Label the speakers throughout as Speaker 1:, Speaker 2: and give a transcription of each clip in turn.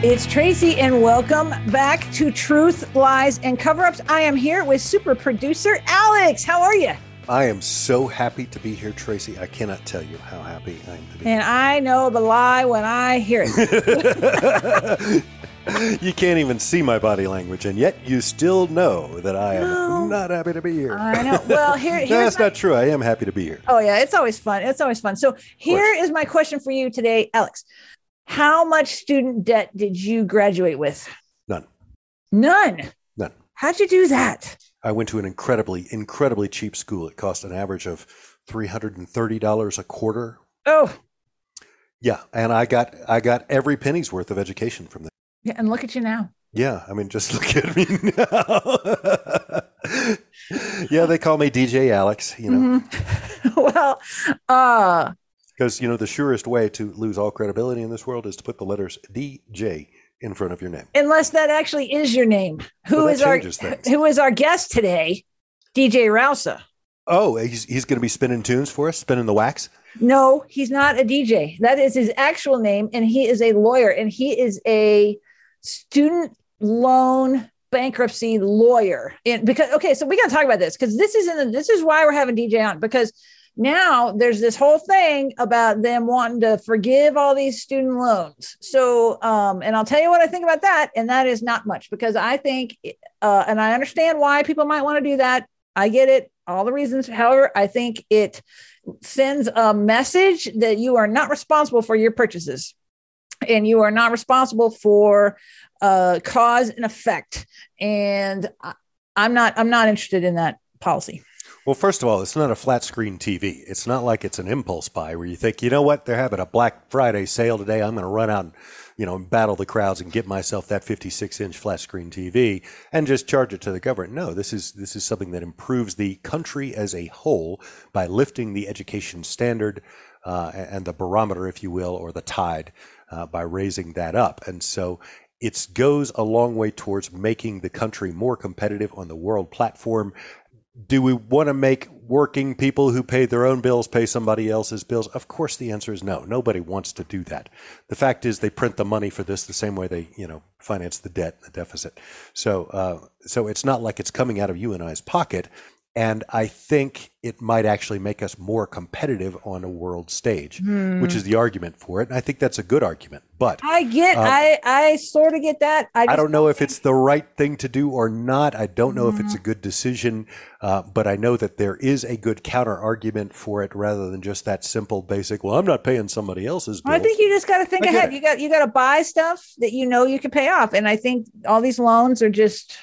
Speaker 1: It's Tracy, and welcome back to Truth, Lies, and Cover Ups. I am here with super producer Alex. How are you?
Speaker 2: I am so happy to be here, Tracy. I cannot tell you how happy I am to be
Speaker 1: And I know the lie when I hear it.
Speaker 2: you can't even see my body language, and yet you still know that I am
Speaker 1: No.
Speaker 2: not happy to be here.
Speaker 1: I know. Well, here,
Speaker 2: no, that's
Speaker 1: my-
Speaker 2: not true. I am happy to be here.
Speaker 1: Oh yeah, it's always fun. It's always fun. So here is my question for you today, Alex. How much student debt did you graduate with?
Speaker 2: None.
Speaker 1: None.
Speaker 2: None.
Speaker 1: How'd you do that?
Speaker 2: I went to an incredibly, incredibly cheap school. It cost an average of $330 a quarter.
Speaker 1: Oh,
Speaker 2: Yeah, and I got I got every penny's worth of education from there.
Speaker 1: yeah, and look at you now.
Speaker 2: Yeah, I mean, just look at me now. yeah, they call me DJ Alex, you know.
Speaker 1: Mhm. well, uh,
Speaker 2: Because you know the surest way to lose all credibility in this world is to put the letters DJ in front of your name.
Speaker 1: unless that actually is your name. Who
Speaker 2: Well,
Speaker 1: is our
Speaker 2: things.
Speaker 1: who is our guest today? DJ Rousa.
Speaker 2: Oh, he's he's going to be spinning tunes for us, spinning the wax.
Speaker 1: No, he's not a DJ. That is his actual name, and he is a lawyer, and he is a student loan bankruptcy lawyer. And because okay, so we got to talk about this because this is in the, this is why we're having DJ on because now there's this whole thing about them wanting to forgive all these student loans. So, um, and I'll tell you what I think about that, and that is not much because I think, uh, and I understand why people might want to do that. I get it, all the reasons. However, I think it sends a message that you are not responsible for your purchases and you are not responsible for uh, cause and effect and I, i'm not i'm not interested in that policy
Speaker 2: Well, first of all, it's not a flat screen TV. It's not like it's an impulse buy where you think, you know what, they're having a Black Friday sale today. I'm going to run out and you know battle the crowds and get myself that 56 inch flat screen TV and just charge it to the government. No, this is this is something that improves the country as a whole by lifting the education standard uh, and the barometer, if you will, or the tide uh, by raising that up. And so it goes a long way towards making the country more competitive on the world platform. Do we want to make working people who pay their own bills pay somebody else's bills? Of course, the answer is no. Nobody wants to do that. The fact is, they print the money for this the same way they, you know, finance the debt, the deficit. So, uh, so it's not like it's coming out of you and I's pocket. And I think it might actually make us more competitive on a world stage, which is the argument for it. And I think that's a good argument. But
Speaker 1: i get
Speaker 2: Um,
Speaker 1: i i sort of get that i,
Speaker 2: I don't know if it's the right thing to do or not. I don't know if it's
Speaker 1: Mm-hmm.
Speaker 2: a good decision, uh, but I know that there is a good counter argument for it rather than just that simple, basic. Well, I'm not paying somebody else's bills.
Speaker 1: I think you just got to think ahead.
Speaker 2: it.
Speaker 1: You got you got to buy stuff that you know you can pay off, and I think all these loans are just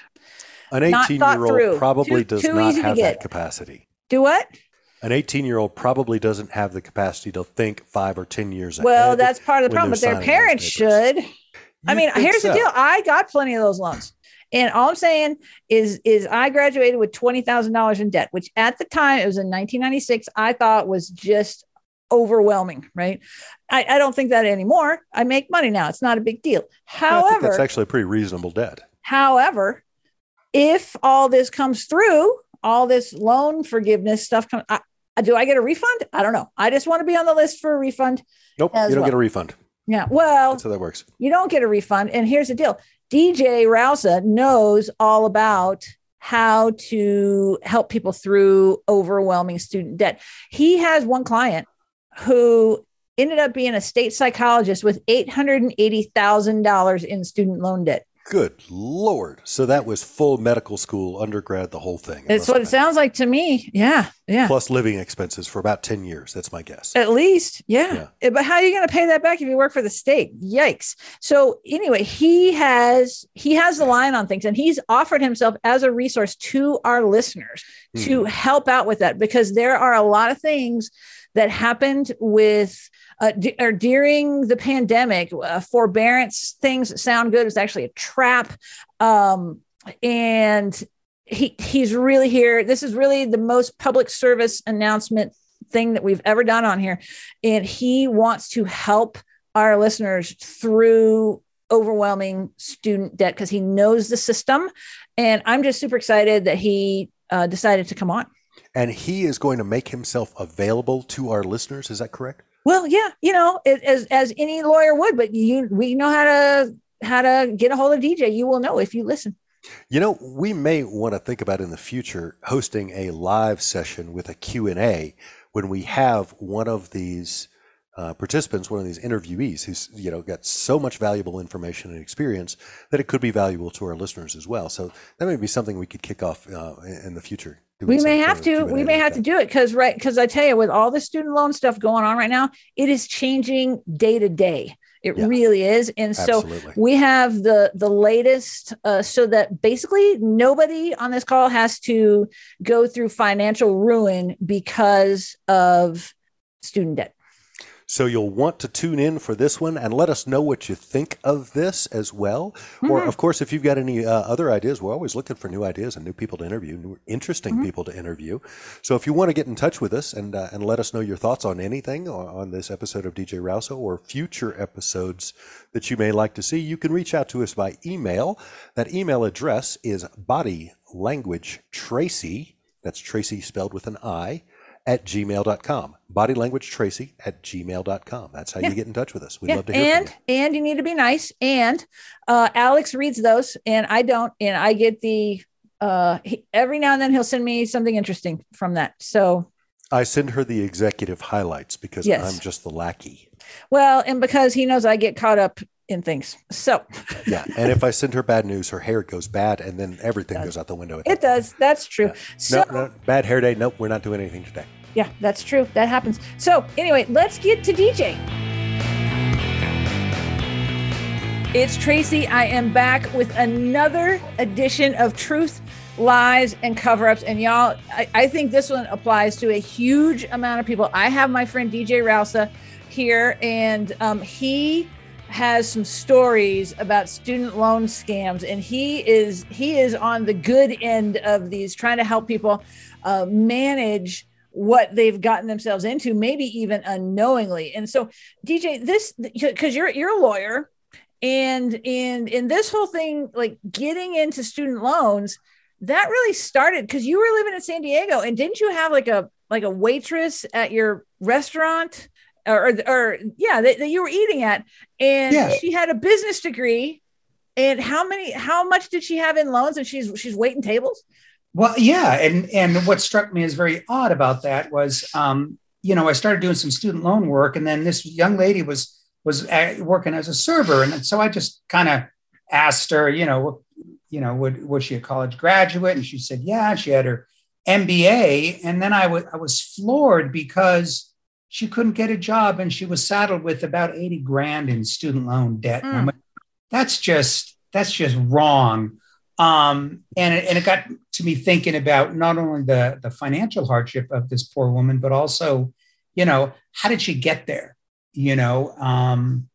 Speaker 2: An 18
Speaker 1: thought
Speaker 2: year old probably
Speaker 1: Too-
Speaker 2: does
Speaker 1: too
Speaker 2: not have that capacity.
Speaker 1: do what?
Speaker 2: An 18 year old probably doesn't have the capacity to think five or 10 years
Speaker 1: Well, that's part of the problem. But their parents should. I mean, here's the deal. I got plenty of those loans. And all I'm saying is, is I graduated with twenty thousand dollars in debt, which at the time it was in 1996. I thought was just overwhelming, right? I, I don't think that anymore. I make money now; it's not a big deal.
Speaker 2: I think
Speaker 1: However,
Speaker 2: that's actually a pretty reasonable debt.
Speaker 1: However, if all this comes through, all this loan forgiveness stuff comes, I, do I get a refund? I don't know. I just want to be on the list for a refund.
Speaker 2: Nope, you don't
Speaker 1: well.
Speaker 2: get a refund.
Speaker 1: Yeah. Well,
Speaker 2: That's how that works.
Speaker 1: you don't get a refund. And here's the deal DJ Rousa knows all about how to help people through overwhelming student debt. He has one client who ended up being a state psychologist with $880,000 in student loan debt.
Speaker 2: Good lord! So that was full medical school, undergrad, the whole thing.
Speaker 1: It's what it sounds like to me. Yeah. Yeah.
Speaker 2: Plus living expenses for about ten years. That's my guess.
Speaker 1: At least, yeah.
Speaker 2: Yeah.
Speaker 1: Eh, But how are you going to pay that back if you work for the state? Yikes! So anyway, he has he has the line on things, and he's offered himself as a resource to our listeners to
Speaker 2: Hmm.
Speaker 1: help out with that because there are a lot of things that happened with uh, d- or during the pandemic, uh, forbearance things that sound good is actually a trap. Um, and he he's really here. This is really the most public service announcement thing that we've ever done on here, and he wants to help our listeners through overwhelming student debt because he knows the system. And I'm just super excited that he uh, decided to come on.
Speaker 2: And he is going to make himself available to our listeners. Is that correct?
Speaker 1: Well, yeah, you know, it, as as any lawyer would, but you we know how to how to get a hold of DJ. You will know if you listen.
Speaker 2: You know, we may want to think about in the future hosting a live session with a Q&A when we have one of these uh, participants, one of these interviewees who's, you know, got so much valuable information and experience that it could be valuable to our listeners as well. So that may be something we could kick off uh, in the future.
Speaker 1: We may have to. We may have to do it because, right? Because I tell you, with all the student loan stuff going on right now, it is changing day to day. It yeah. really is. And Absolutely. so we have the the latest uh, so that basically nobody on this call has to go through financial ruin because of student debt.
Speaker 2: So you'll want to tune in for this one and let us know what you think of this as well. Mm-hmm. Or, of course, if you've got any uh, other ideas, we're always looking for new ideas and new people to interview, new interesting mm-hmm. people to interview. So if you want to get in touch with us and uh, and let us know your thoughts on anything on this episode of DJ Rousa or future episodes that you may like to see, you can reach out to us by email. That email address is body language Tracy. That's Tracy spelled with an I at gmail.com. Body language Tracy at gmail.com. That's how yeah. you get in touch with us. We'd yeah. love to hear
Speaker 1: and,
Speaker 2: from you.
Speaker 1: And you need to be nice. And uh, Alex reads those and I don't. And I get the, uh, he, every now and then he'll send me something interesting from that. So
Speaker 2: I send her the executive highlights because yes. I'm just the lackey.
Speaker 1: Well, and because he knows I get caught up in things. So
Speaker 2: yeah, and if I send her bad news, her hair goes bad, and then everything goes out the window.
Speaker 1: It does. That's true. Yeah.
Speaker 2: So no, no, bad hair day. Nope, we're not doing anything today.
Speaker 1: Yeah, that's true. That happens. So anyway, let's get to DJ. It's Tracy. I am back with another edition of Truth, Lies, and Cover Ups. And y'all, I, I think this one applies to a huge amount of people. I have my friend DJ Rousa here, and um, he has some stories about student loan scams and he is he is on the good end of these trying to help people uh, manage what they've gotten themselves into maybe even unknowingly. And so dj this because you're you're a lawyer and and in this whole thing like getting into student loans that really started because you were living in san diego and didn't you have like a like a waitress at your restaurant or, or yeah, that, that you were eating at, and yeah. she had a business degree. And how many? How much did she have in loans? And she's she's waiting tables.
Speaker 3: Well, yeah, and and what struck me as very odd about that was, um, you know, I started doing some student loan work, and then this young lady was was working as a server, and so I just kind of asked her, you know, you know, was, was she a college graduate? And she said, yeah, she had her MBA, and then I, w- I was floored because she couldn't get a job and she was saddled with about 80 grand in student loan debt. Mm. That's just that's just wrong. Um, and, it, and it got to me thinking about not only the, the financial hardship of this poor woman, but also, you know, how did she get there? You know, um,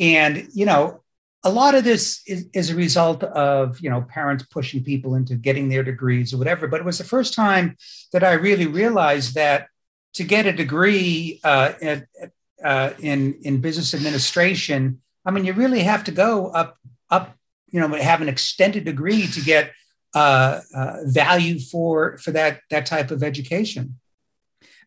Speaker 3: and you know, a lot of this is, is a result of you know parents pushing people into getting their degrees or whatever. But it was the first time that I really realized that to get a degree uh, at, uh, in in business administration, I mean, you really have to go up up, you know, have an extended degree to get uh, uh, value for for that that type of education.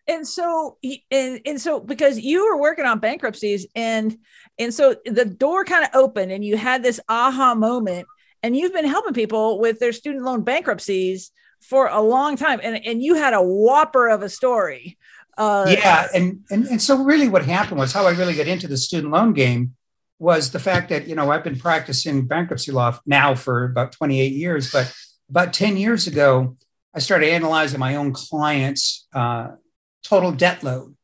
Speaker 1: And so, and, and so because you were working on bankruptcies, and and so the door kind of opened, and you had this aha moment, and you've been helping people with their student loan bankruptcies for a long time, and and you had a whopper of a story
Speaker 3: uh, yeah, and, and and so really, what happened was how I really got into the student loan game was the fact that you know I've been practicing bankruptcy law now for about 28 years, but about 10 years ago, I started analyzing my own clients' uh, total debt load,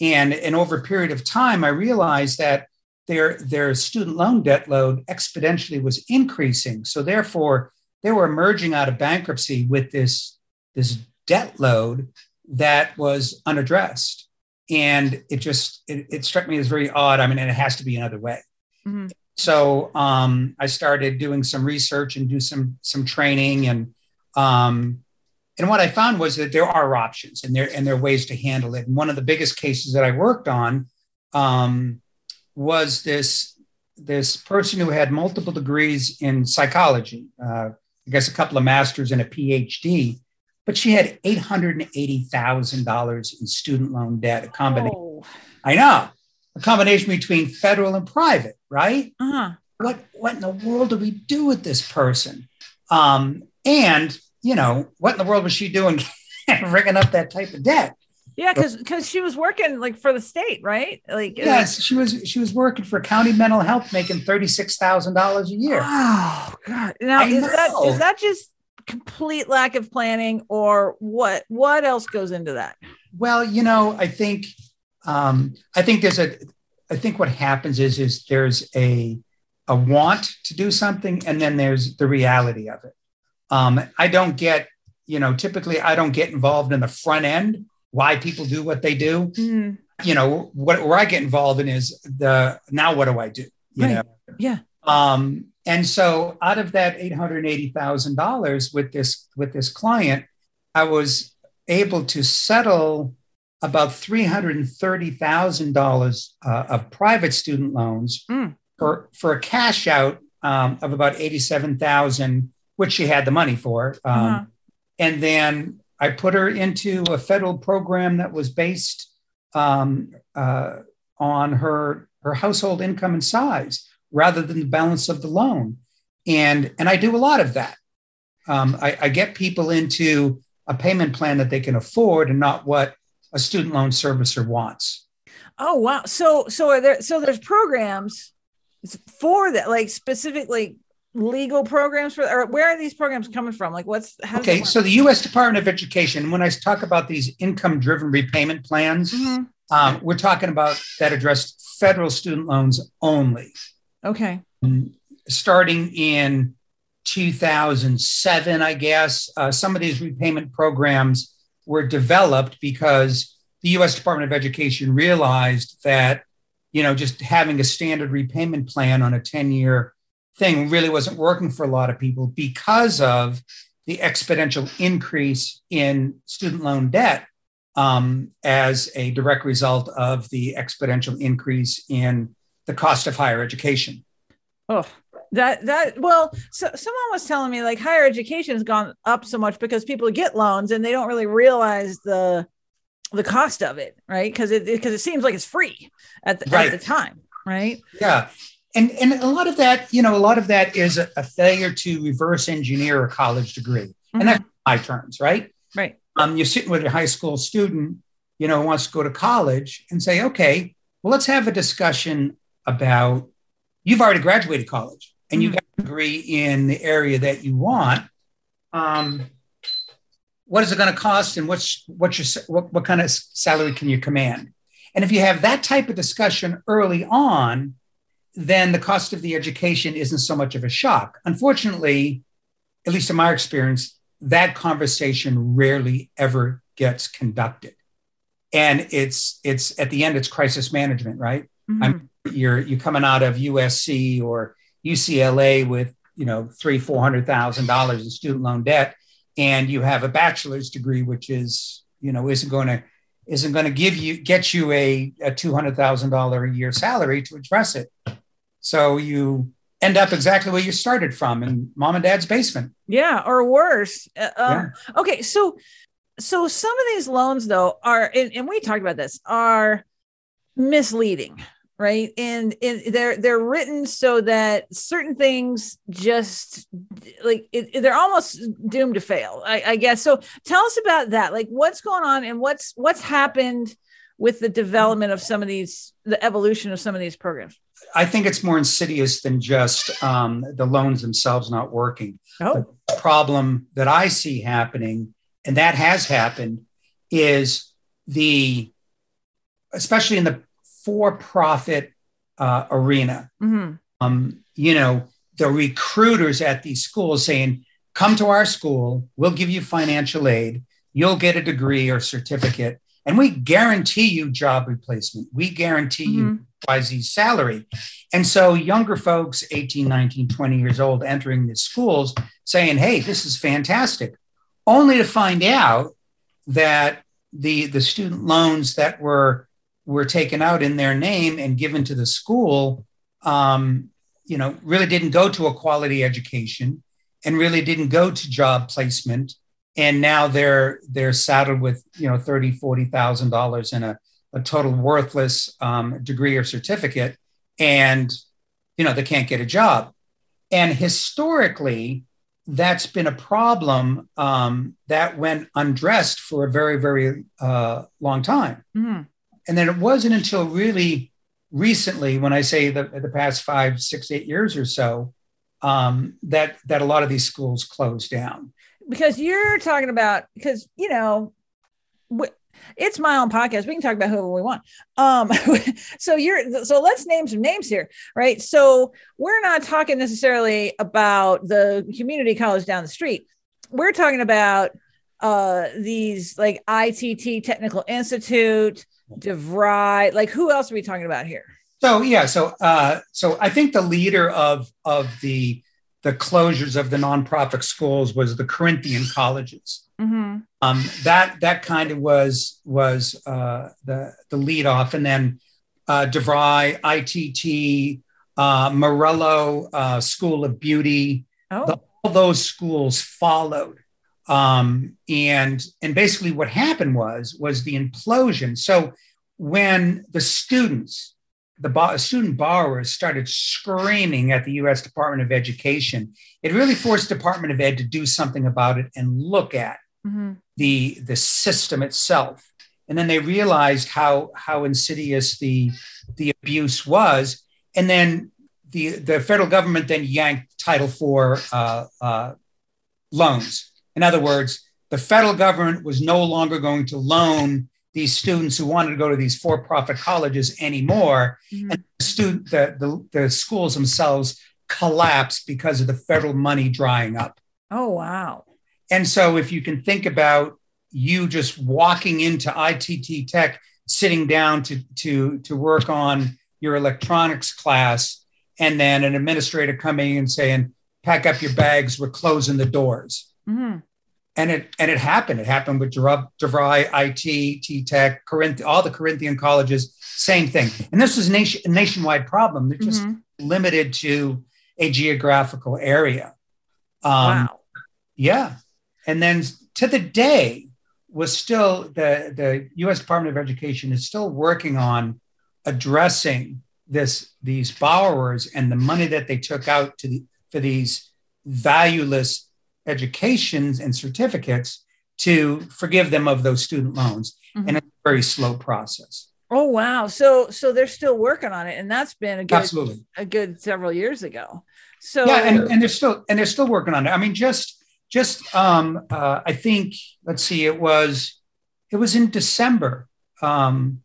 Speaker 3: and and over a period of time, I realized that their their student loan debt load exponentially was increasing. So therefore, they were emerging out of bankruptcy with this this debt load that was unaddressed. and it just it, it, struck me as very odd. I mean, and it has to be another way. Mm-hmm. So um, I started doing some research and do some some training, and um, and what I found was that there are options and there and there are ways to handle it. And one of the biggest cases that I worked on um, was this this person who had multiple degrees in psychology, uh, I guess a couple of masters and a PhD, but she had eight hundred and eighty thousand dollars in student loan debt. A combination. Oh. I know a combination between federal and private, right? Uh-huh. What what in the world do we do with this person? Um, and you know, what in the world was she doing, rigging up that type of debt?
Speaker 1: Yeah, because because she was working like for the state, right? Like
Speaker 3: yes, she was she was working for county mental health, making thirty six thousand dollars a year.
Speaker 1: Oh God! Now I is know. that is that just complete lack of planning, or what? What else goes into that?
Speaker 3: Well, you know, I think um, I think there's a I think what happens is is there's a a want to do something, and then there's the reality of it. Um, I don't get, you know, typically I don't get involved in the front end why people do what they do. Mm. You know, what where I get involved in is the now what do I do? You
Speaker 1: right.
Speaker 3: know?
Speaker 1: Yeah.
Speaker 3: Um, and so out of that eight hundred eighty thousand dollars with this with this client, I was able to settle about three hundred and thirty thousand uh, dollars of private student loans mm. for for a cash out um, of about eighty seven thousand, which she had the money for. Um, uh-huh. And then I put her into a federal program that was based um, uh, on her her household income and size rather than the balance of the loan, and and I do a lot of that. Um, I, I get people into a payment plan that they can afford and not what a student loan servicer wants.
Speaker 1: Oh wow! So so are there so there's programs for that, like specifically legal programs for or where are these programs coming from? Like what's
Speaker 3: okay so the u.s department of education when i talk about these income driven repayment plans mm-hmm. um, we're talking about that address federal student loans only.
Speaker 1: Okay.
Speaker 3: Um, starting in 2007 i guess uh, some of these repayment programs were developed because the u.s department of education realized that you know just having a standard repayment plan on a 10 year thing really wasn't working for a lot of people because of the exponential increase in student loan debt um, as a direct result of the exponential increase in the cost of higher education.
Speaker 1: Oh, that that well, so someone was telling me like higher education has gone up so much because people get loans and they don't really realize the the cost of it, right? Because it because it, it, seems like it's free at the, right. at the time, right?
Speaker 3: Yeah, and and a lot of that you know a lot of that is a, a failure to reverse engineer a college degree. Mm-hmm. and that's my terms right?
Speaker 1: Right.
Speaker 3: Um, you're sitting with a high school student you know wants to go to college and say okay well let's have a discussion about you've already graduated college and mm-hmm. you got a degree in the area that you want. Um, what is it going to cost and what's what's your what, what kind of salary can you command? And if you have that type of discussion early on then the cost of the education isn't so much of a shock. Unfortunately, at least in my experience, that conversation rarely ever gets conducted. And it's it's at the end, it's crisis management, right? Mm-hmm. you're you're coming out of USC or UCLA with you know three four hundred thousand dollars in student loan debt, and you have a bachelor's degree, which is you know isn't going to isn't going to give you get you a, a two hundred thousand dollar a year salary to address it. So you end up exactly where you started from in mom and dad's basement.
Speaker 1: Yeah, or worse. Uh, um, yeah. Okay, so so some of these loans though are, and, and we talked about this, are misleading right and, and they're they're written so that certain things just like it, they're almost doomed to fail I, I, guess so tell us about that like what's going on and what's what's happened with the development of some of these the evolution of some of these programs
Speaker 3: I think it's more insidious than just um, the loans themselves not working.
Speaker 1: Oh.
Speaker 3: The problem that I see happening, and that has happened, is the, especially in the for-profit uh, arena. Mm-hmm. Um, you know, the recruiters at these schools saying, "Come to our school. We'll give you financial aid. You'll get a degree or certificate." and we guarantee you job replacement. We guarantee
Speaker 1: Mhm.
Speaker 3: you YZ salary. And so younger folks, 18, 19, 20 years old, entering the schools saying, hey, this is fantastic, only to find out that the, the student loans that were, were taken out in their name and given to the school, um, you know, really didn't go to a quality education and really didn't go to job placement and now they're they're saddled with you know thirty forty thousand dollars in a, a total worthless um, degree or certificate and you know they can't get a job. And historically that's been a problem um, that went undressed for a very very uh, long time.
Speaker 1: Mhm.
Speaker 3: and then it wasn't until really recently when i say the, the past five six eight years or so um, that that a lot of these schools closed down.
Speaker 1: Because you're talking about because you know it's my own podcast. We can talk about whoever we want. Um so you're so let's name some names here right? So we're not talking necessarily about the community college down the street. We're talking about uh these like itt technical institute devry like who else are we talking about here?
Speaker 3: So yeah, so uh, so I think the leader of of the the closures of the nonprofit schools was the Corinthian colleges.
Speaker 1: mm-hmm.
Speaker 3: Um, that that kind of was was uh, the the lead off, and then uh, DeVry, ITT, uh, Marinello uh, School of Beauty,
Speaker 1: oh
Speaker 3: The- all those schools followed. Um, and and basically what happened was was the implosion. So when the students, the bo- student borrowers started screaming at the U.S. Department of Education, it really forced Department of Ed to do something about it and look at
Speaker 1: mm-hmm.
Speaker 3: the the system itself. And then they realized how how insidious the the abuse was. And then the the federal government then yanked Title IV uh, uh, loans. In other words, the federal government was no longer going to loan these students who wanted to go to these for-profit colleges anymore.
Speaker 1: Mhm.
Speaker 3: And the student the, the, the schools themselves collapsed because of the federal money drying up.
Speaker 1: oh wow
Speaker 3: And so if you can think about you just walking into ITT Tech, sitting down to, to, to work on your electronics class, and then an administrator coming and saying, pack up your bags, we're closing the doors.
Speaker 1: mm-hmm.
Speaker 3: And it and it happened. It happened with DeVry, IT, T Tech, Corinth, all the Corinthian colleges, same thing. And this was a, nation, a nationwide problem. They're just
Speaker 1: Mhm.
Speaker 3: limited to a geographical area. Um,
Speaker 1: wow
Speaker 3: yeah. And then to the day was still the, the US Department of Education is still working on addressing this these borrowers and the money that they took out to the, for these valueless educations and certificates to forgive them of those student loans.
Speaker 1: Mhm.
Speaker 3: And it's a very slow process.
Speaker 1: Oh wow! So so they're still working on it, and that's been a good
Speaker 3: Absolutely.
Speaker 1: a good several years ago. So
Speaker 3: yeah and, and they're still and they're still working on it i mean just just um uh, i think let's see it was it was in december um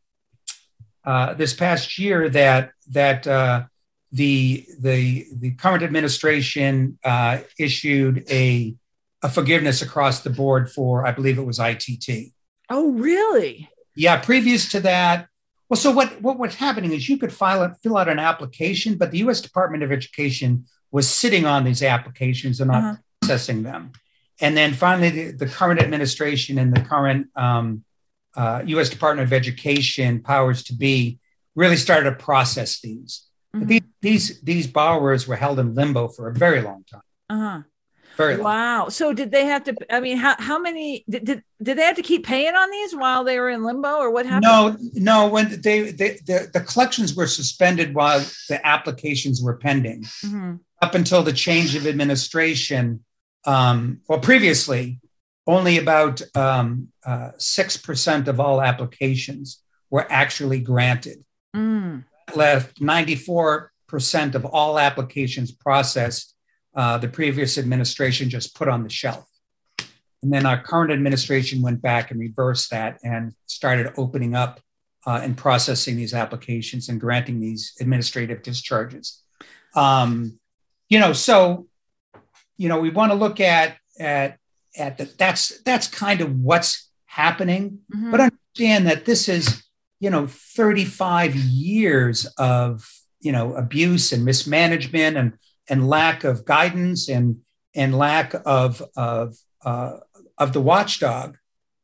Speaker 3: uh this past year that that uh the the the current administration uh issued a a forgiveness across the board for i believe it was itt
Speaker 1: oh really?
Speaker 3: yeah, previous to that. Well, so what, what was happening is you could file it, fill out an application, but the U.S. Department of Education was sitting on these applications and not
Speaker 1: Uh-huh.
Speaker 3: Processing them. And then finally, the, the current administration and the current um, uh, U.S. Department of Education powers to be really started to process these. But
Speaker 1: Mhm.
Speaker 3: these, these these borrowers were held in limbo for a very long time.
Speaker 1: Uh-huh.
Speaker 3: Very long.
Speaker 1: Wow. So did they have to? I mean, how how many did, did did they have to keep paying on these while they were in limbo, or what happened?
Speaker 3: No, no. When they, they the, the collections were suspended while the applications were pending.
Speaker 1: Mhm.
Speaker 3: up until the change of administration, um, well, previously, only about um, uh, 6% of all applications were actually granted.
Speaker 1: Mm.
Speaker 3: Left 94% of all applications processed, uh, the previous administration just put on the shelf. And then our current administration went back and reversed that and started opening up uh, and processing these applications and granting these administrative discharges. Um, you know, so you know, we want to look at at at the, that's that's kind of what's happening.
Speaker 1: Mhm.
Speaker 3: But understand that this is, you know, 35 years of, you know, abuse and mismanagement and and lack of guidance and and lack of of uh, of the watchdog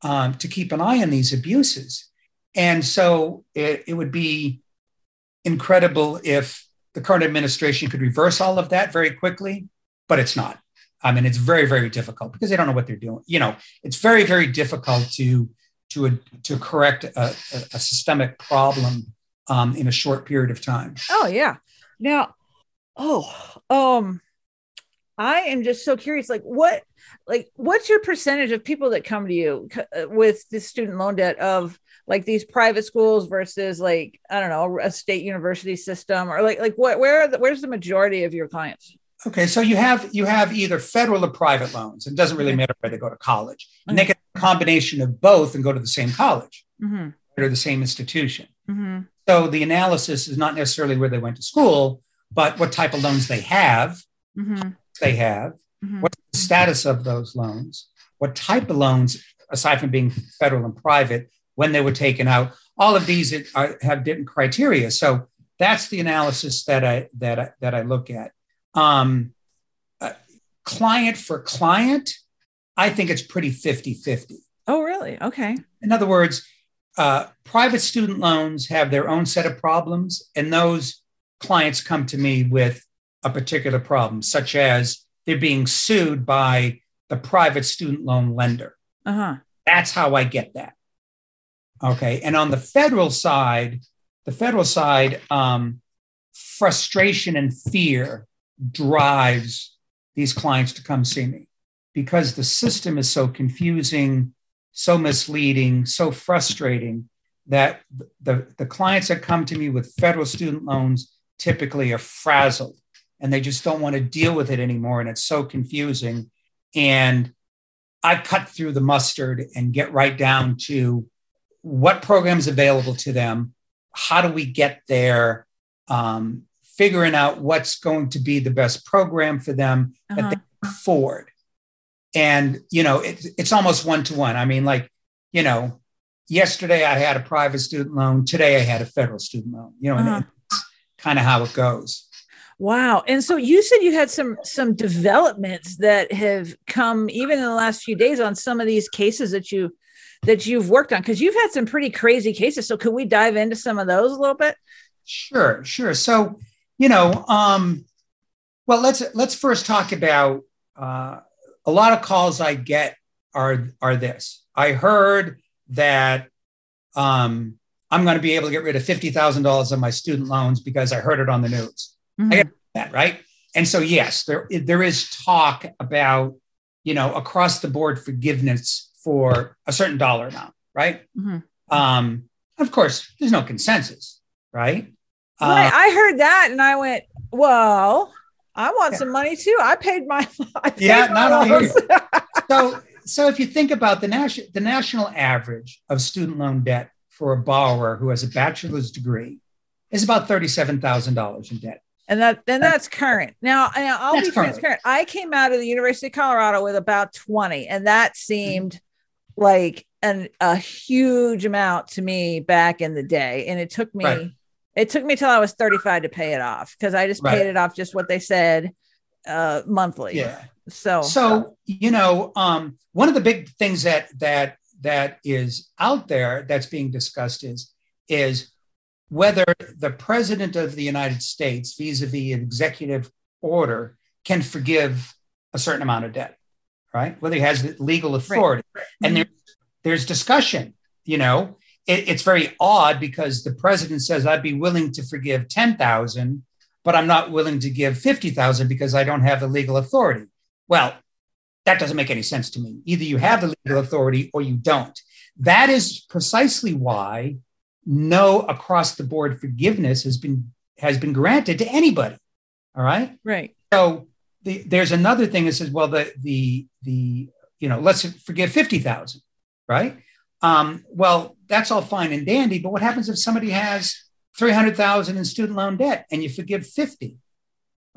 Speaker 3: um, to keep an eye on these abuses. And so it, it would be incredible if the current administration could reverse all of that very quickly, but it's not. I mean, it's very, very difficult because they don't know what they're doing. You know, it's very, very difficult to to to correct a, a, a systemic problem um, in a short period of time.
Speaker 1: Oh yeah. Now, oh, um, I am just so curious. Like, what, like, what's your percentage of people that come to you uh, with the student loan debt of like these private schools versus like I don't know a state university system or like like what where the, where's the majority of your clients?
Speaker 3: Okay, so you have you have either federal or private loans. It doesn't really matter where they go to college, and they get a combination of both and go to the same college mm-hmm. or the same institution. Mm-hmm. So the analysis is not necessarily where they went to school, but what type of loans they have, mm-hmm. they have, mm-hmm. what's the status of those loans, what type of loans, aside from being federal and private, when they were taken out. All of these are, have different criteria. So that's the analysis that I that I, that I look at. Um, uh, client for client, I think it's pretty 50 50.
Speaker 1: Oh, really? Okay.
Speaker 3: In other words, uh, private student loans have their own set of problems, and those clients come to me with a particular problem, such as they're being sued by the private student loan lender. Uh-huh. That's how I get that. Okay. And on the federal side, the federal side, um, frustration and fear drives these clients to come see me because the system is so confusing, so misleading, so frustrating that the, the clients that come to me with federal student loans typically are frazzled and they just don't want to deal with it anymore. And it's so confusing. And I cut through the mustard and get right down to what programs available to them how do we get there um, figuring out what's going to be the best program for them uh-huh. that they can afford and you know it, it's almost one to one i mean like you know yesterday i had a private student loan today i had a federal student loan you know uh-huh. and kind of how it goes
Speaker 1: wow and so you said you had some some developments that have come even in the last few days on some of these cases that you that you've worked on because you've had some pretty crazy cases. So could we dive into some of those a little bit?
Speaker 3: Sure, sure. So you know, um, well, let's let's first talk about uh, a lot of calls I get are are this. I heard that um, I'm going to be able to get rid of fifty thousand dollars of my student loans because I heard it on the news. Mm-hmm. I get that right, and so yes, there there is talk about you know across the board forgiveness for a certain dollar amount, right? Mm-hmm. Um, of course, there's no consensus, right?
Speaker 1: Right. Uh, I heard that and I went, well, I want yeah. some money too. I paid my. I paid
Speaker 3: yeah, my not only so, so if you think about the national the national average of student loan debt for a borrower who has a bachelor's degree is about thirty seven thousand dollars in debt.
Speaker 1: And that and that's current. Now, now I'll that's be transparent. I came out of the University of Colorado with about 20, and that seemed like an a huge amount to me back in the day and it took me right. It took me till I was 35 to pay it off because I just right. paid it off just what they said uh monthly.
Speaker 3: Yeah.
Speaker 1: So
Speaker 3: so you know um one of the big things that that that is out there that's being discussed is is whether the president of the United States vis-a-vis an executive order can forgive a certain amount of debt right? Whether he has the legal authority. Right. And mm-hmm. there, there's discussion, you know, it, it's very odd because the president says, I'd be willing to forgive 10,000, but I'm not willing to give 50,000 because I don't have the legal authority. Well, that doesn't make any sense to me. Either you have the legal authority or you don't. That is precisely why no across the board forgiveness has been has been granted to anybody. All right.
Speaker 1: Right.
Speaker 3: So the, there's another thing that says, well, the the the you know, let's forgive fifty thousand, right? Um, well, that's all fine and dandy, but what happens if somebody has three hundred thousand in student loan debt and you forgive fifty?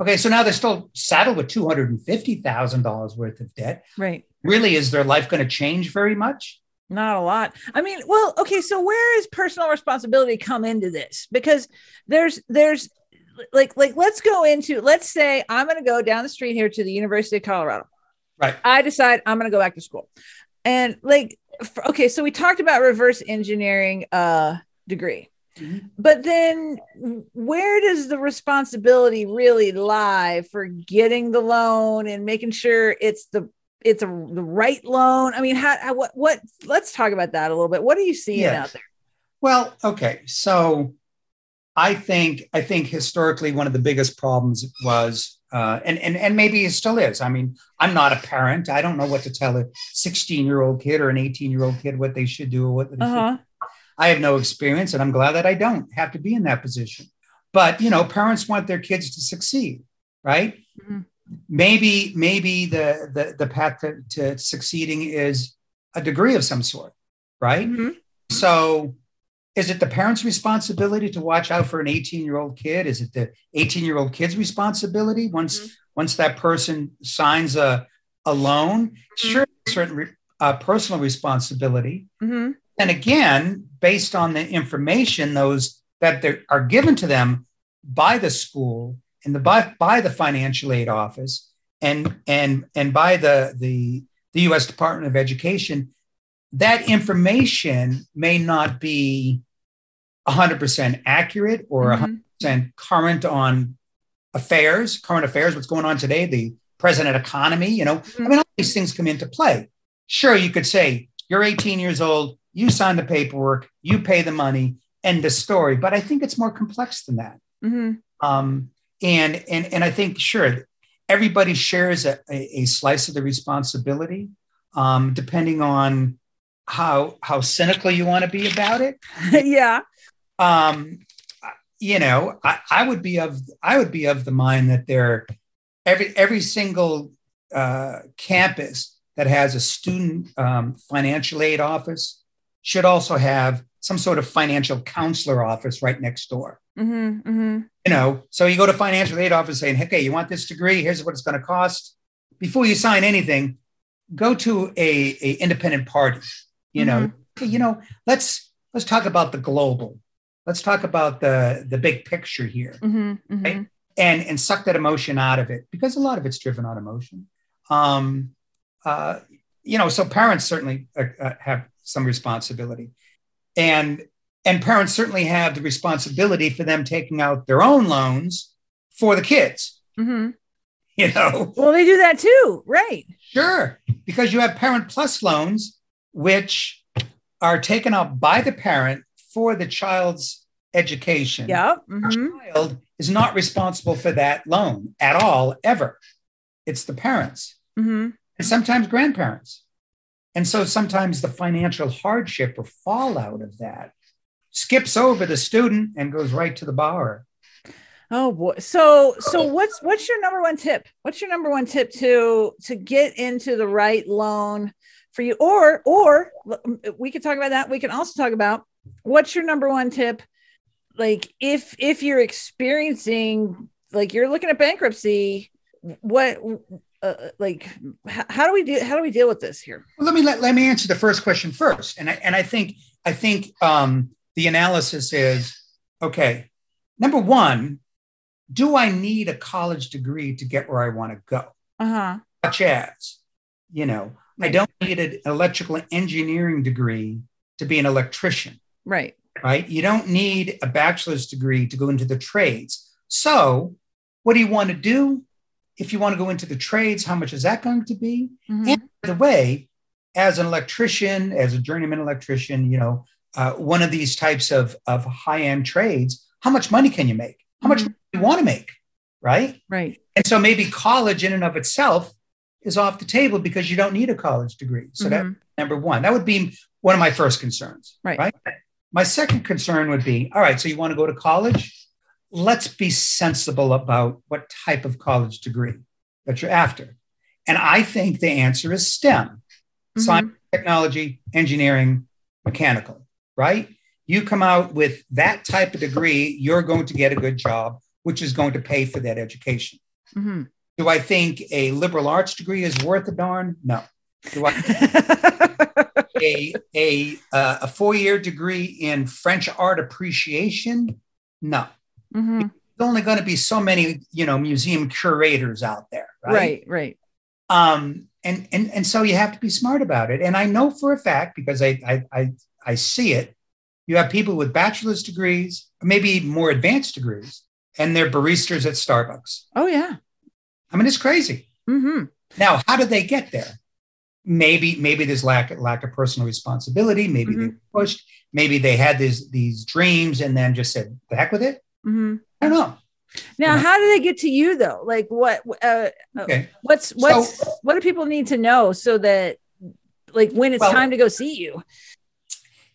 Speaker 3: Okay, so now they're still saddled with two hundred and fifty thousand dollars worth of debt.
Speaker 1: Right.
Speaker 3: Really, is their life going to change very much?
Speaker 1: Not a lot. I mean, well, okay, so where is personal responsibility come into this? Because there's there's like like let's go into let's say I'm going to go down the street here to the University of Colorado.
Speaker 3: Right.
Speaker 1: I decide I'm going to go back to school. And like okay, so we talked about reverse engineering uh degree.
Speaker 3: Mhm.
Speaker 1: But then where does the responsibility really lie for getting the loan and making sure it's the it's a the right loan? I mean, how, how what what let's talk about that a little bit. What are you seeing
Speaker 3: Yeah.
Speaker 1: out there?
Speaker 3: Well, okay. So I think I think historically one of the biggest problems was uh, and, and and maybe it still is. I mean, I'm not a parent. I don't know what to tell a 16 year old kid or an 18 year old kid what they should do or what they
Speaker 1: Uh-huh.
Speaker 3: I have no experience, and I'm glad that I don't have to be in that position. But you know, parents want their kids to succeed, right?
Speaker 1: Mhm.
Speaker 3: Maybe, maybe the the, the path to, to succeeding is a degree of some sort, right?
Speaker 1: Mhm.
Speaker 3: So, is it the parents' responsibility to watch out for an 18 year old kid? Is it the 18 year old kid's responsibility once
Speaker 1: Mhm.
Speaker 3: once that person signs a a loan? Sure, certain re- uh, personal responsibility,
Speaker 1: Mhm.
Speaker 3: and again, based on the information those that are given to them by the school and the by, by the financial aid office and and and by the the the U.S. Department of Education, that information may not be 100% accurate or
Speaker 1: Mhm.
Speaker 3: 100% current on affairs, current affairs, what's going on today, the present economy. You know, I mean, all these things come into play. Sure, you could say you're 18 years old, you sign the paperwork, you pay the money, end the story. But I think it's more complex than that.
Speaker 1: Mhm.
Speaker 3: Um, and and and I think sure, everybody shares a, a, a slice of the responsibility, um, depending on how how cynical you want to be about it
Speaker 1: yeah.
Speaker 3: Um, you know, I, I would be of I would be of the mind that there every every single uh, campus that has a student um, financial aid office should also have some sort of financial counselor office right next door.
Speaker 1: Mhm. Mhm.
Speaker 3: You know, so you go to financial aid office saying, "Hey, you want this degree? Here's what it's going to cost." Before you sign anything, go to a, a independent party. You know, you know, let's let's talk about the global. Let's talk about the the big picture here,
Speaker 1: Mhm. Mhm.
Speaker 3: Right. and and suck that emotion out of it because a lot of it's driven on emotion. Um, uh, you know, so parents certainly uh, uh, have some responsibility, and and parents certainly have the responsibility for them taking out their own loans for the kids.
Speaker 1: Mhm.
Speaker 3: You know,
Speaker 1: Well, they do that too, right?
Speaker 3: Sure, because you have Parent Plus loans, which are taken out by the parent for the child's education.
Speaker 1: Yeah.
Speaker 3: The
Speaker 1: Mhm.
Speaker 3: child is not responsible for that loan at all, ever. It's the parents
Speaker 1: Mhm.
Speaker 3: and sometimes grandparents. And so sometimes the financial hardship or fallout of that skips over the student and goes right to the borrower.
Speaker 1: Oh boy. So so what's what's your number one tip? What's your number one tip to to get into the right loan for you or or we could talk about that. We can also talk about what's your number one tip like if if you're experiencing like you're looking at bankruptcy what uh, like how do we do how do we deal with this here?
Speaker 3: Well, let me let, let me answer the first question first. And I, and I think I think um, the analysis is okay. Number one, do I need a college degree to get where I want to go?
Speaker 1: Uh-huh.
Speaker 3: Such as, you know, I don't need an electrical engineering degree to be an electrician,
Speaker 1: Right.
Speaker 3: Right? You don't need a bachelor's degree to go into the trades. So, what do you want to do? If you want to go into the trades, how much is that going to be?
Speaker 1: Mhm.
Speaker 3: And by the way, as an electrician, as a journeyman electrician, you know, uh, one of these types of, of high end trades, how much money can you make? How much
Speaker 1: Mhm.
Speaker 3: money do you want to make? Right.
Speaker 1: Right.
Speaker 3: And so maybe college in and of itself is off the table because you don't need a college degree. So that
Speaker 1: Mhm.
Speaker 3: number one, that would be one of my first concerns.
Speaker 1: Right.
Speaker 3: Right. My second concern would be all right, so you want to go to college? Let's be sensible about what type of college degree that you're after. And I think the answer is STEM
Speaker 1: Mhm.
Speaker 3: science, technology, engineering, mechanical, right? You come out with that type of degree, you're going to get a good job, which is going to pay for that education.
Speaker 1: Mhm.
Speaker 3: Do I think a liberal arts degree is worth a darn? No. Do I a a uh, a four year degree in French art appreciation? No.
Speaker 1: Mm-hmm.
Speaker 3: There's only going to be so many, you know, museum curators out there, right?
Speaker 1: Right, right.
Speaker 3: Um, and and and so you have to be smart about it. And I know for a fact because I I I, I see it. You have people with bachelor's degrees, maybe more advanced degrees, and they're baristas at Starbucks.
Speaker 1: Oh yeah.
Speaker 3: I mean, it's crazy.
Speaker 1: Mm-hmm.
Speaker 3: Now, how did they get there? Maybe, maybe there's lack lack of personal responsibility. Maybe they pushed. Maybe they had these these dreams and then just said, "The heck with it."
Speaker 1: Mm-hmm.
Speaker 3: I don't know.
Speaker 1: Now, how do they get to you though? Like, what? Uh,
Speaker 3: Okay.
Speaker 1: what's what's what do people need to know so that, like, when it's
Speaker 3: Well-
Speaker 1: time to go see you?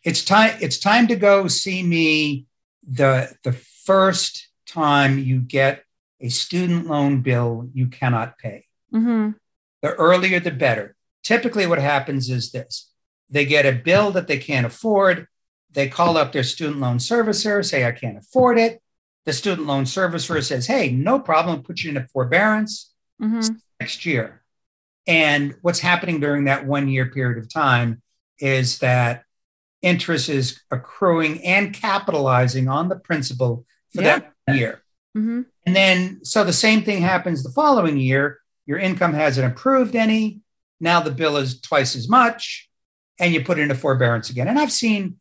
Speaker 3: It's time. It's time to go see me. The the first time you get a student loan bill you cannot pay.
Speaker 1: Mm-hmm.
Speaker 3: The earlier, the better. Typically, what happens is this: they get a bill that they can't afford. They call up their student loan servicer, say, "I can't afford it." The student loan servicer says, "Hey, no problem. Put you into forbearance."
Speaker 1: Mm-hmm.
Speaker 3: next year. And what's happening during that one year period of time is that interest is accruing and capitalizing on the principal for
Speaker 1: Yeah.
Speaker 3: that year.
Speaker 1: Mm-hmm.
Speaker 3: And then, so the same thing happens the following year. Your income hasn't improved any. Now the bill is twice as much, and you put it into forbearance again. And I've seen,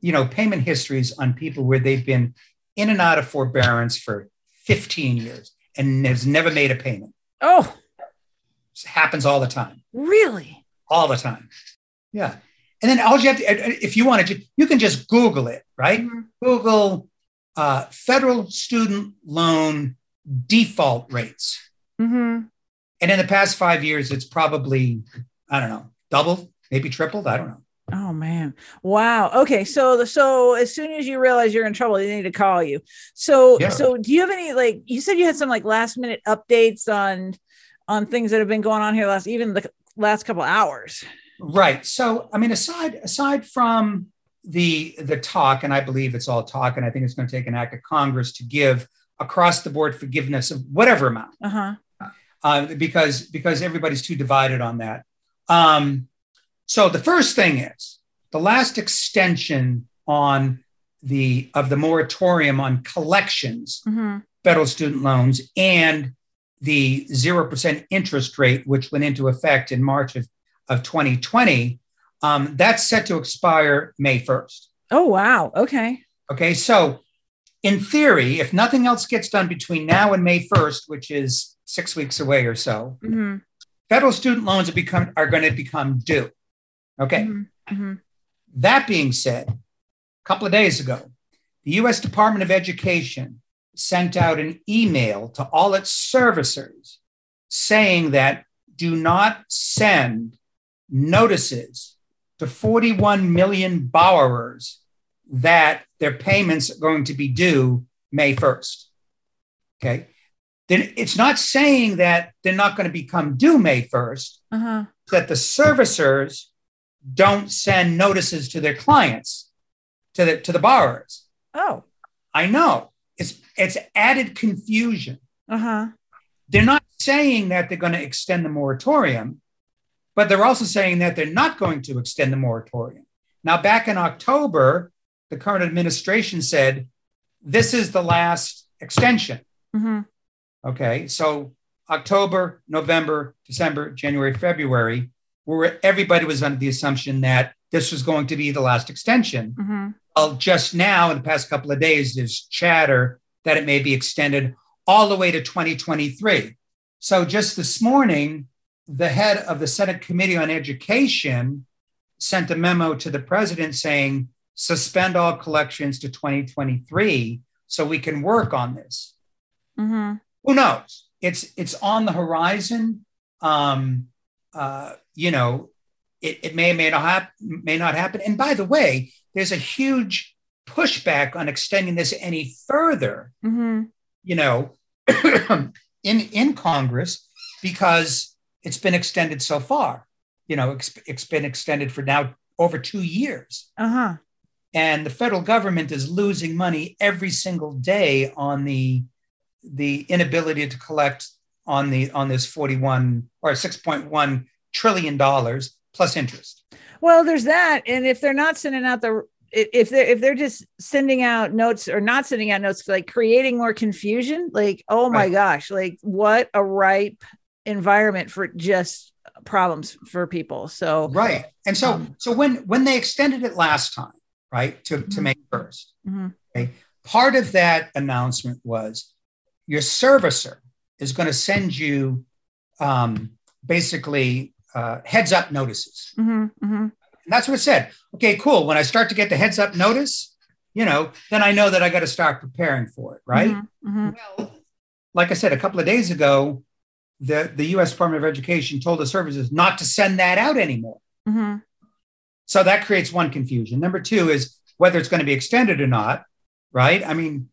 Speaker 3: you know, payment histories on people where they've been in and out of forbearance for 15 years and has never made a payment.
Speaker 1: Oh,
Speaker 3: It happens all the time,
Speaker 1: really?
Speaker 3: all the time. Yeah. And then all you have to, if you want to, you can just Google it, right?
Speaker 1: Mhm.
Speaker 3: Google uh, federal student loan default rates.
Speaker 1: Mm-hmm.
Speaker 3: And in the past five years, it's probably, I don't know, doubled, maybe tripled. I don't know.
Speaker 1: Oh man. Wow. Okay. So so as soon as you realize you're in trouble, they need to call you. So
Speaker 3: Yeah.
Speaker 1: so do you have any like you said you had some like last minute updates on on things that have been going on here last even the last couple hours?
Speaker 3: Right. So, I mean, aside aside from the the talk, and I believe it's all talk, and I think it's going to take an act of Congress to give across the board forgiveness of whatever amount.
Speaker 1: Uh-huh.
Speaker 3: Uh, because because everybody's too divided on that. Um, so the first thing is the last extension on the of the moratorium on collections,
Speaker 1: Mm-hmm.
Speaker 3: federal student loans, and the zero percent interest rate, which went into effect in March of, of 2020. Um, that's set to expire May 1st.
Speaker 1: Oh wow. Okay.
Speaker 3: Okay, so in theory, if nothing else gets done between now and May 1st, which is six weeks away or so,
Speaker 1: Mm-hmm.
Speaker 3: federal student loans are become are going to become due. Okay.
Speaker 1: Mm-hmm.
Speaker 3: That being said, a couple of days ago, the U.S. Department of Education sent out an email to all its servicers saying that do not send notices to 41 million borrowers that their payments are going to be due May 1st. Okay. Then it's not saying that they're not going to become due May 1st,
Speaker 1: Uh-huh.
Speaker 3: that the servicers don't send notices to their clients, to the, to the borrowers.
Speaker 1: Oh.
Speaker 3: I know it's, it's added confusion.
Speaker 1: Uh-huh.
Speaker 3: They're not saying that they're going to extend the moratorium, but they're also saying that they're not going to extend the moratorium. Now, back in October, the current administration said this is the last extension.
Speaker 1: Mm-hmm.
Speaker 3: Okay, so October, November, December, January, February, where everybody was under the assumption that this was going to be the last extension.
Speaker 1: Mm-hmm.
Speaker 3: Well, just now, in the past couple of days, there's chatter that it may be extended all the way to 2023. So just this morning, the head of the Senate Committee on Education sent a memo to the president saying, suspend all collections to 2023 so we can work on this
Speaker 1: Mm-hmm.
Speaker 3: Who knows? It's it's on the horizon. Um, uh, you know, it, it may may not happen. May not happen. And by the way, there's a huge pushback on extending this any further.
Speaker 1: Mm-hmm.
Speaker 3: You know, in in Congress because it's been extended so far. You know, it's, it's been extended for now over two years
Speaker 1: Uh-huh.
Speaker 3: and the federal government is losing money every single day on the the inability to collect on the on this 41 or 6.1 trillion dollars plus interest.
Speaker 1: Well, there's that, and if they're not sending out the if they're if they're just sending out notes or not sending out notes, like creating more confusion, like oh my
Speaker 3: Right.
Speaker 1: gosh, like what a ripe environment for just problems for people. So
Speaker 3: Right. And so
Speaker 1: Um,
Speaker 3: so when when they extended it last time, right, to, to
Speaker 1: Mhm.
Speaker 3: May 1st,
Speaker 1: mhm,
Speaker 3: part of that announcement was your servicer is going to send you um, basically uh, heads up notices.
Speaker 1: mhm, mhm.
Speaker 3: And that's what it said. Okay, cool. When I start to get the heads up notice, you know, then I know that I got to start preparing for it, right?
Speaker 1: Mhm, mhm.
Speaker 3: Well, like I said, a couple of days ago, the, the US Department of Education told the services not to send that out anymore.
Speaker 1: Mhm.
Speaker 3: So that creates one confusion. Number two is whether it's going to be extended or not, right? I mean,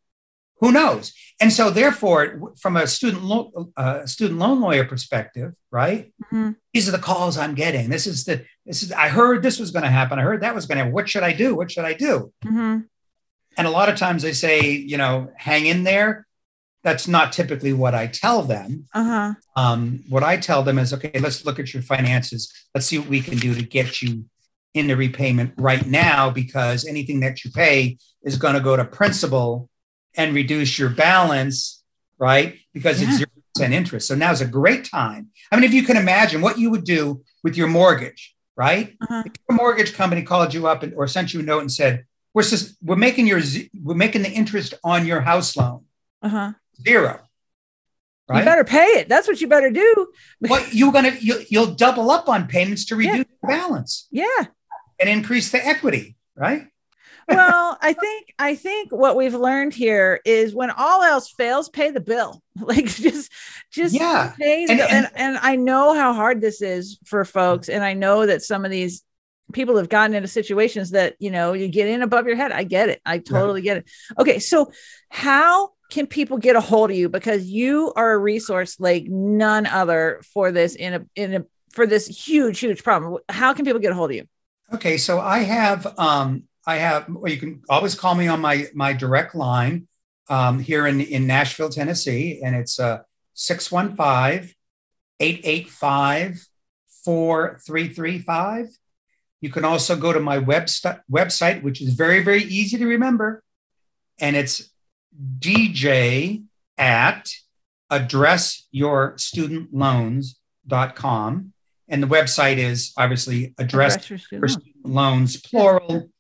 Speaker 3: who knows? And so, therefore, from a student lo- uh, student loan lawyer perspective, right?
Speaker 1: Mhm.
Speaker 3: These are the calls I'm getting. This is the this is I heard this was going to happen. I heard that was going to. happen. What should I do? What should I do?
Speaker 1: Mhm.
Speaker 3: And a lot of times they say, you know, hang in there. That's not typically what I tell them.
Speaker 1: Uh-huh.
Speaker 3: Um, what I tell them is, okay, let's look at your finances. Let's see what we can do to get you into repayment right now, because anything that you pay is going to go to principal and reduce your balance, right? Because it's zero percent interest. So now's a great time. I mean, if you can imagine what you would do with your mortgage, right?
Speaker 1: Uh-huh.
Speaker 3: If your mortgage company called you up and, or sent you a note and said, "We're just, we're making your we're making the interest on your house loan
Speaker 1: Uh-huh.
Speaker 3: zero."
Speaker 1: You better pay it. That's what you better do.
Speaker 3: what you're gonna you, you'll double up on payments to reduce
Speaker 1: Yeah.
Speaker 3: the balance
Speaker 1: Yeah.
Speaker 3: and increase the equity, right?
Speaker 1: Well, I think I think what we've learned here is when all else fails, pay the bill. Like just just
Speaker 3: Yeah.
Speaker 1: pay the
Speaker 3: And-
Speaker 1: And,
Speaker 3: and-
Speaker 1: I know how hard this is for folks, and I know that some of these people have gotten into situations that you know you get in above your head. I get it. I totally get it. Okay, so how can people get a hold of you because you are a resource like none other for this in a in a for this huge huge problem. How can people get a hold of you?
Speaker 3: Okay, so I have um I have well, you can always call me on my my direct line um here in in Nashville, Tennessee, and it's uh 615-885-4335. You can also go to my website website, which is very, very easy to remember. And it's DJ at addressyourstudentloans.com. And the website is obviously address
Speaker 1: Address your student loan.
Speaker 3: student loans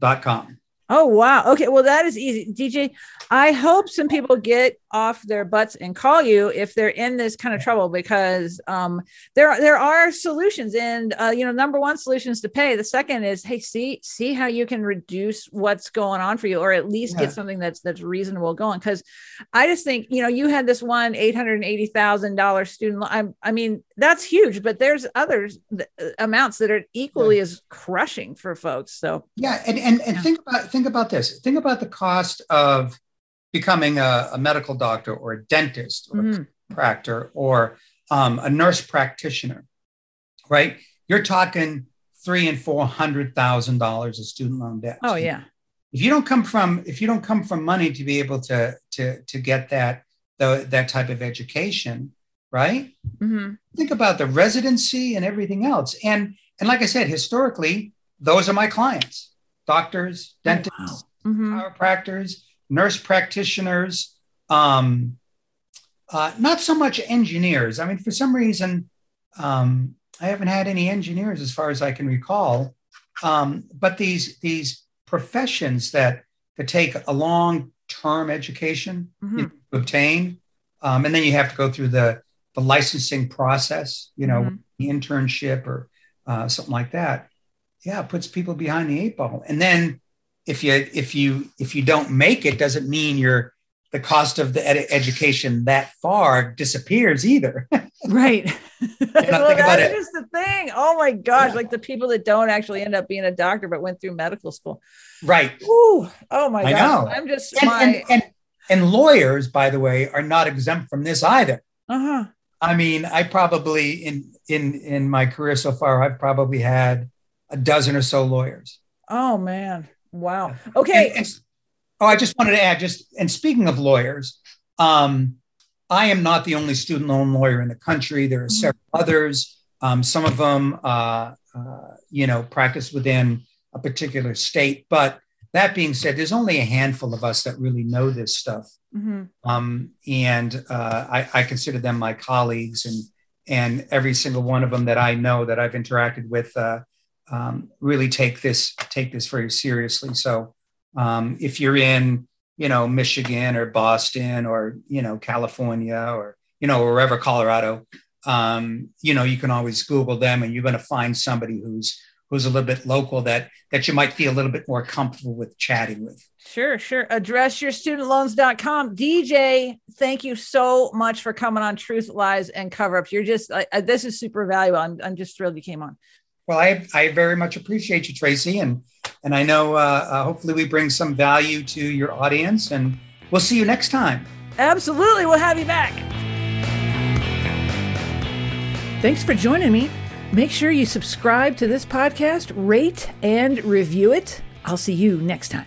Speaker 3: plural.com.
Speaker 1: Oh wow. Okay. Well, that is easy. DJ, I hope some people get off their butts and call you if they're in this kind of trouble because um, there there are solutions and uh, you know number one solution is to pay. The second is hey see see how you can reduce what's going on for you or at least
Speaker 3: Yeah.
Speaker 1: get something that's that's reasonable going because I just think you know you had this one eight hundred eighty thousand dollar student. I, I mean that's huge, but there's others th- amounts that are equally as crushing for folks. So
Speaker 3: Yeah, and and, and
Speaker 1: Yeah.
Speaker 3: think about think about this. Think about the cost of becoming a, a medical doctor or a dentist or
Speaker 1: mhm.
Speaker 3: a chiropractor or um, a nurse practitioner, right? You're talking three and four hundred thousand dollars of student loan debt.
Speaker 1: oh yeah.
Speaker 3: If you don't come from if you don't come from money to be able to to to get that the, that type of education, right?
Speaker 1: Mm-hmm.
Speaker 3: think about the residency and everything else. And and like I said, historically, those are my clients: doctors, dentists,
Speaker 1: hmm
Speaker 3: chiropractors, nurse practitioners. Um, uh, not so much engineers. I mean, for some reason, um, I haven't had any engineers as far as I can recall. Um, but these these professions that that take a long term education
Speaker 1: hmm
Speaker 3: you know, to obtain, um, and then you have to go through the the licensing process. You know,
Speaker 1: Mhm.
Speaker 3: the internship or uh, something like that. Yeah, it puts people behind the eight ball. And then if you if you if you don't make it, doesn't mean your the cost of the ed- education that far disappears either.
Speaker 1: Right. well,
Speaker 3: think about
Speaker 1: that
Speaker 3: it.
Speaker 1: is the thing. Oh my gosh.
Speaker 3: Yeah.
Speaker 1: Like the people that don't actually end up being a doctor but went through medical school.
Speaker 3: right.
Speaker 1: Ooh. Oh my
Speaker 3: I
Speaker 1: gosh.
Speaker 3: know.
Speaker 1: I'm just
Speaker 3: And,
Speaker 1: my
Speaker 3: and and and lawyers, by the way, are not exempt from this either.
Speaker 1: uh-huh.
Speaker 3: I mean, I probably in in in my career so far, I've probably had a dozen or so lawyers.
Speaker 1: Oh man. Wow. Okay.
Speaker 3: And- and- oh, I just wanted to add, just and speaking of lawyers, um, I am not the only student loan lawyer in the country. There are
Speaker 1: Mhm.
Speaker 3: several others. Um, some of them uh, uh, you know, practice within a particular state. But that being said, there's only a handful of us that really know this stuff. Mm-hmm. Um, and uh, I, I, consider them my colleagues, and and every single one of them that I know that I've interacted with uh, um, really take this take this very seriously. So um, if you're in you know Michigan or Boston or you know California or you know wherever Colorado, um, you know you can always Google them, and you're going to find somebody who's who's a little bit local that that you might feel a little bit more comfortable with chatting with.
Speaker 1: Sure, sure. Addressyourstudentloans.com. DJ, thank you so much for coming on Truth, Lies, and Cover Ups. You're just, this is super valuable. I'm, I'm just thrilled you came on.
Speaker 3: Well, I, I very much appreciate you, Tracy. And, and I know uh, uh, hopefully we bring some value to your audience. And we'll see you next time.
Speaker 1: Absolutely. We'll have you back. Thanks for joining me. Make sure you subscribe to this podcast, rate and review it. I'll see you next time.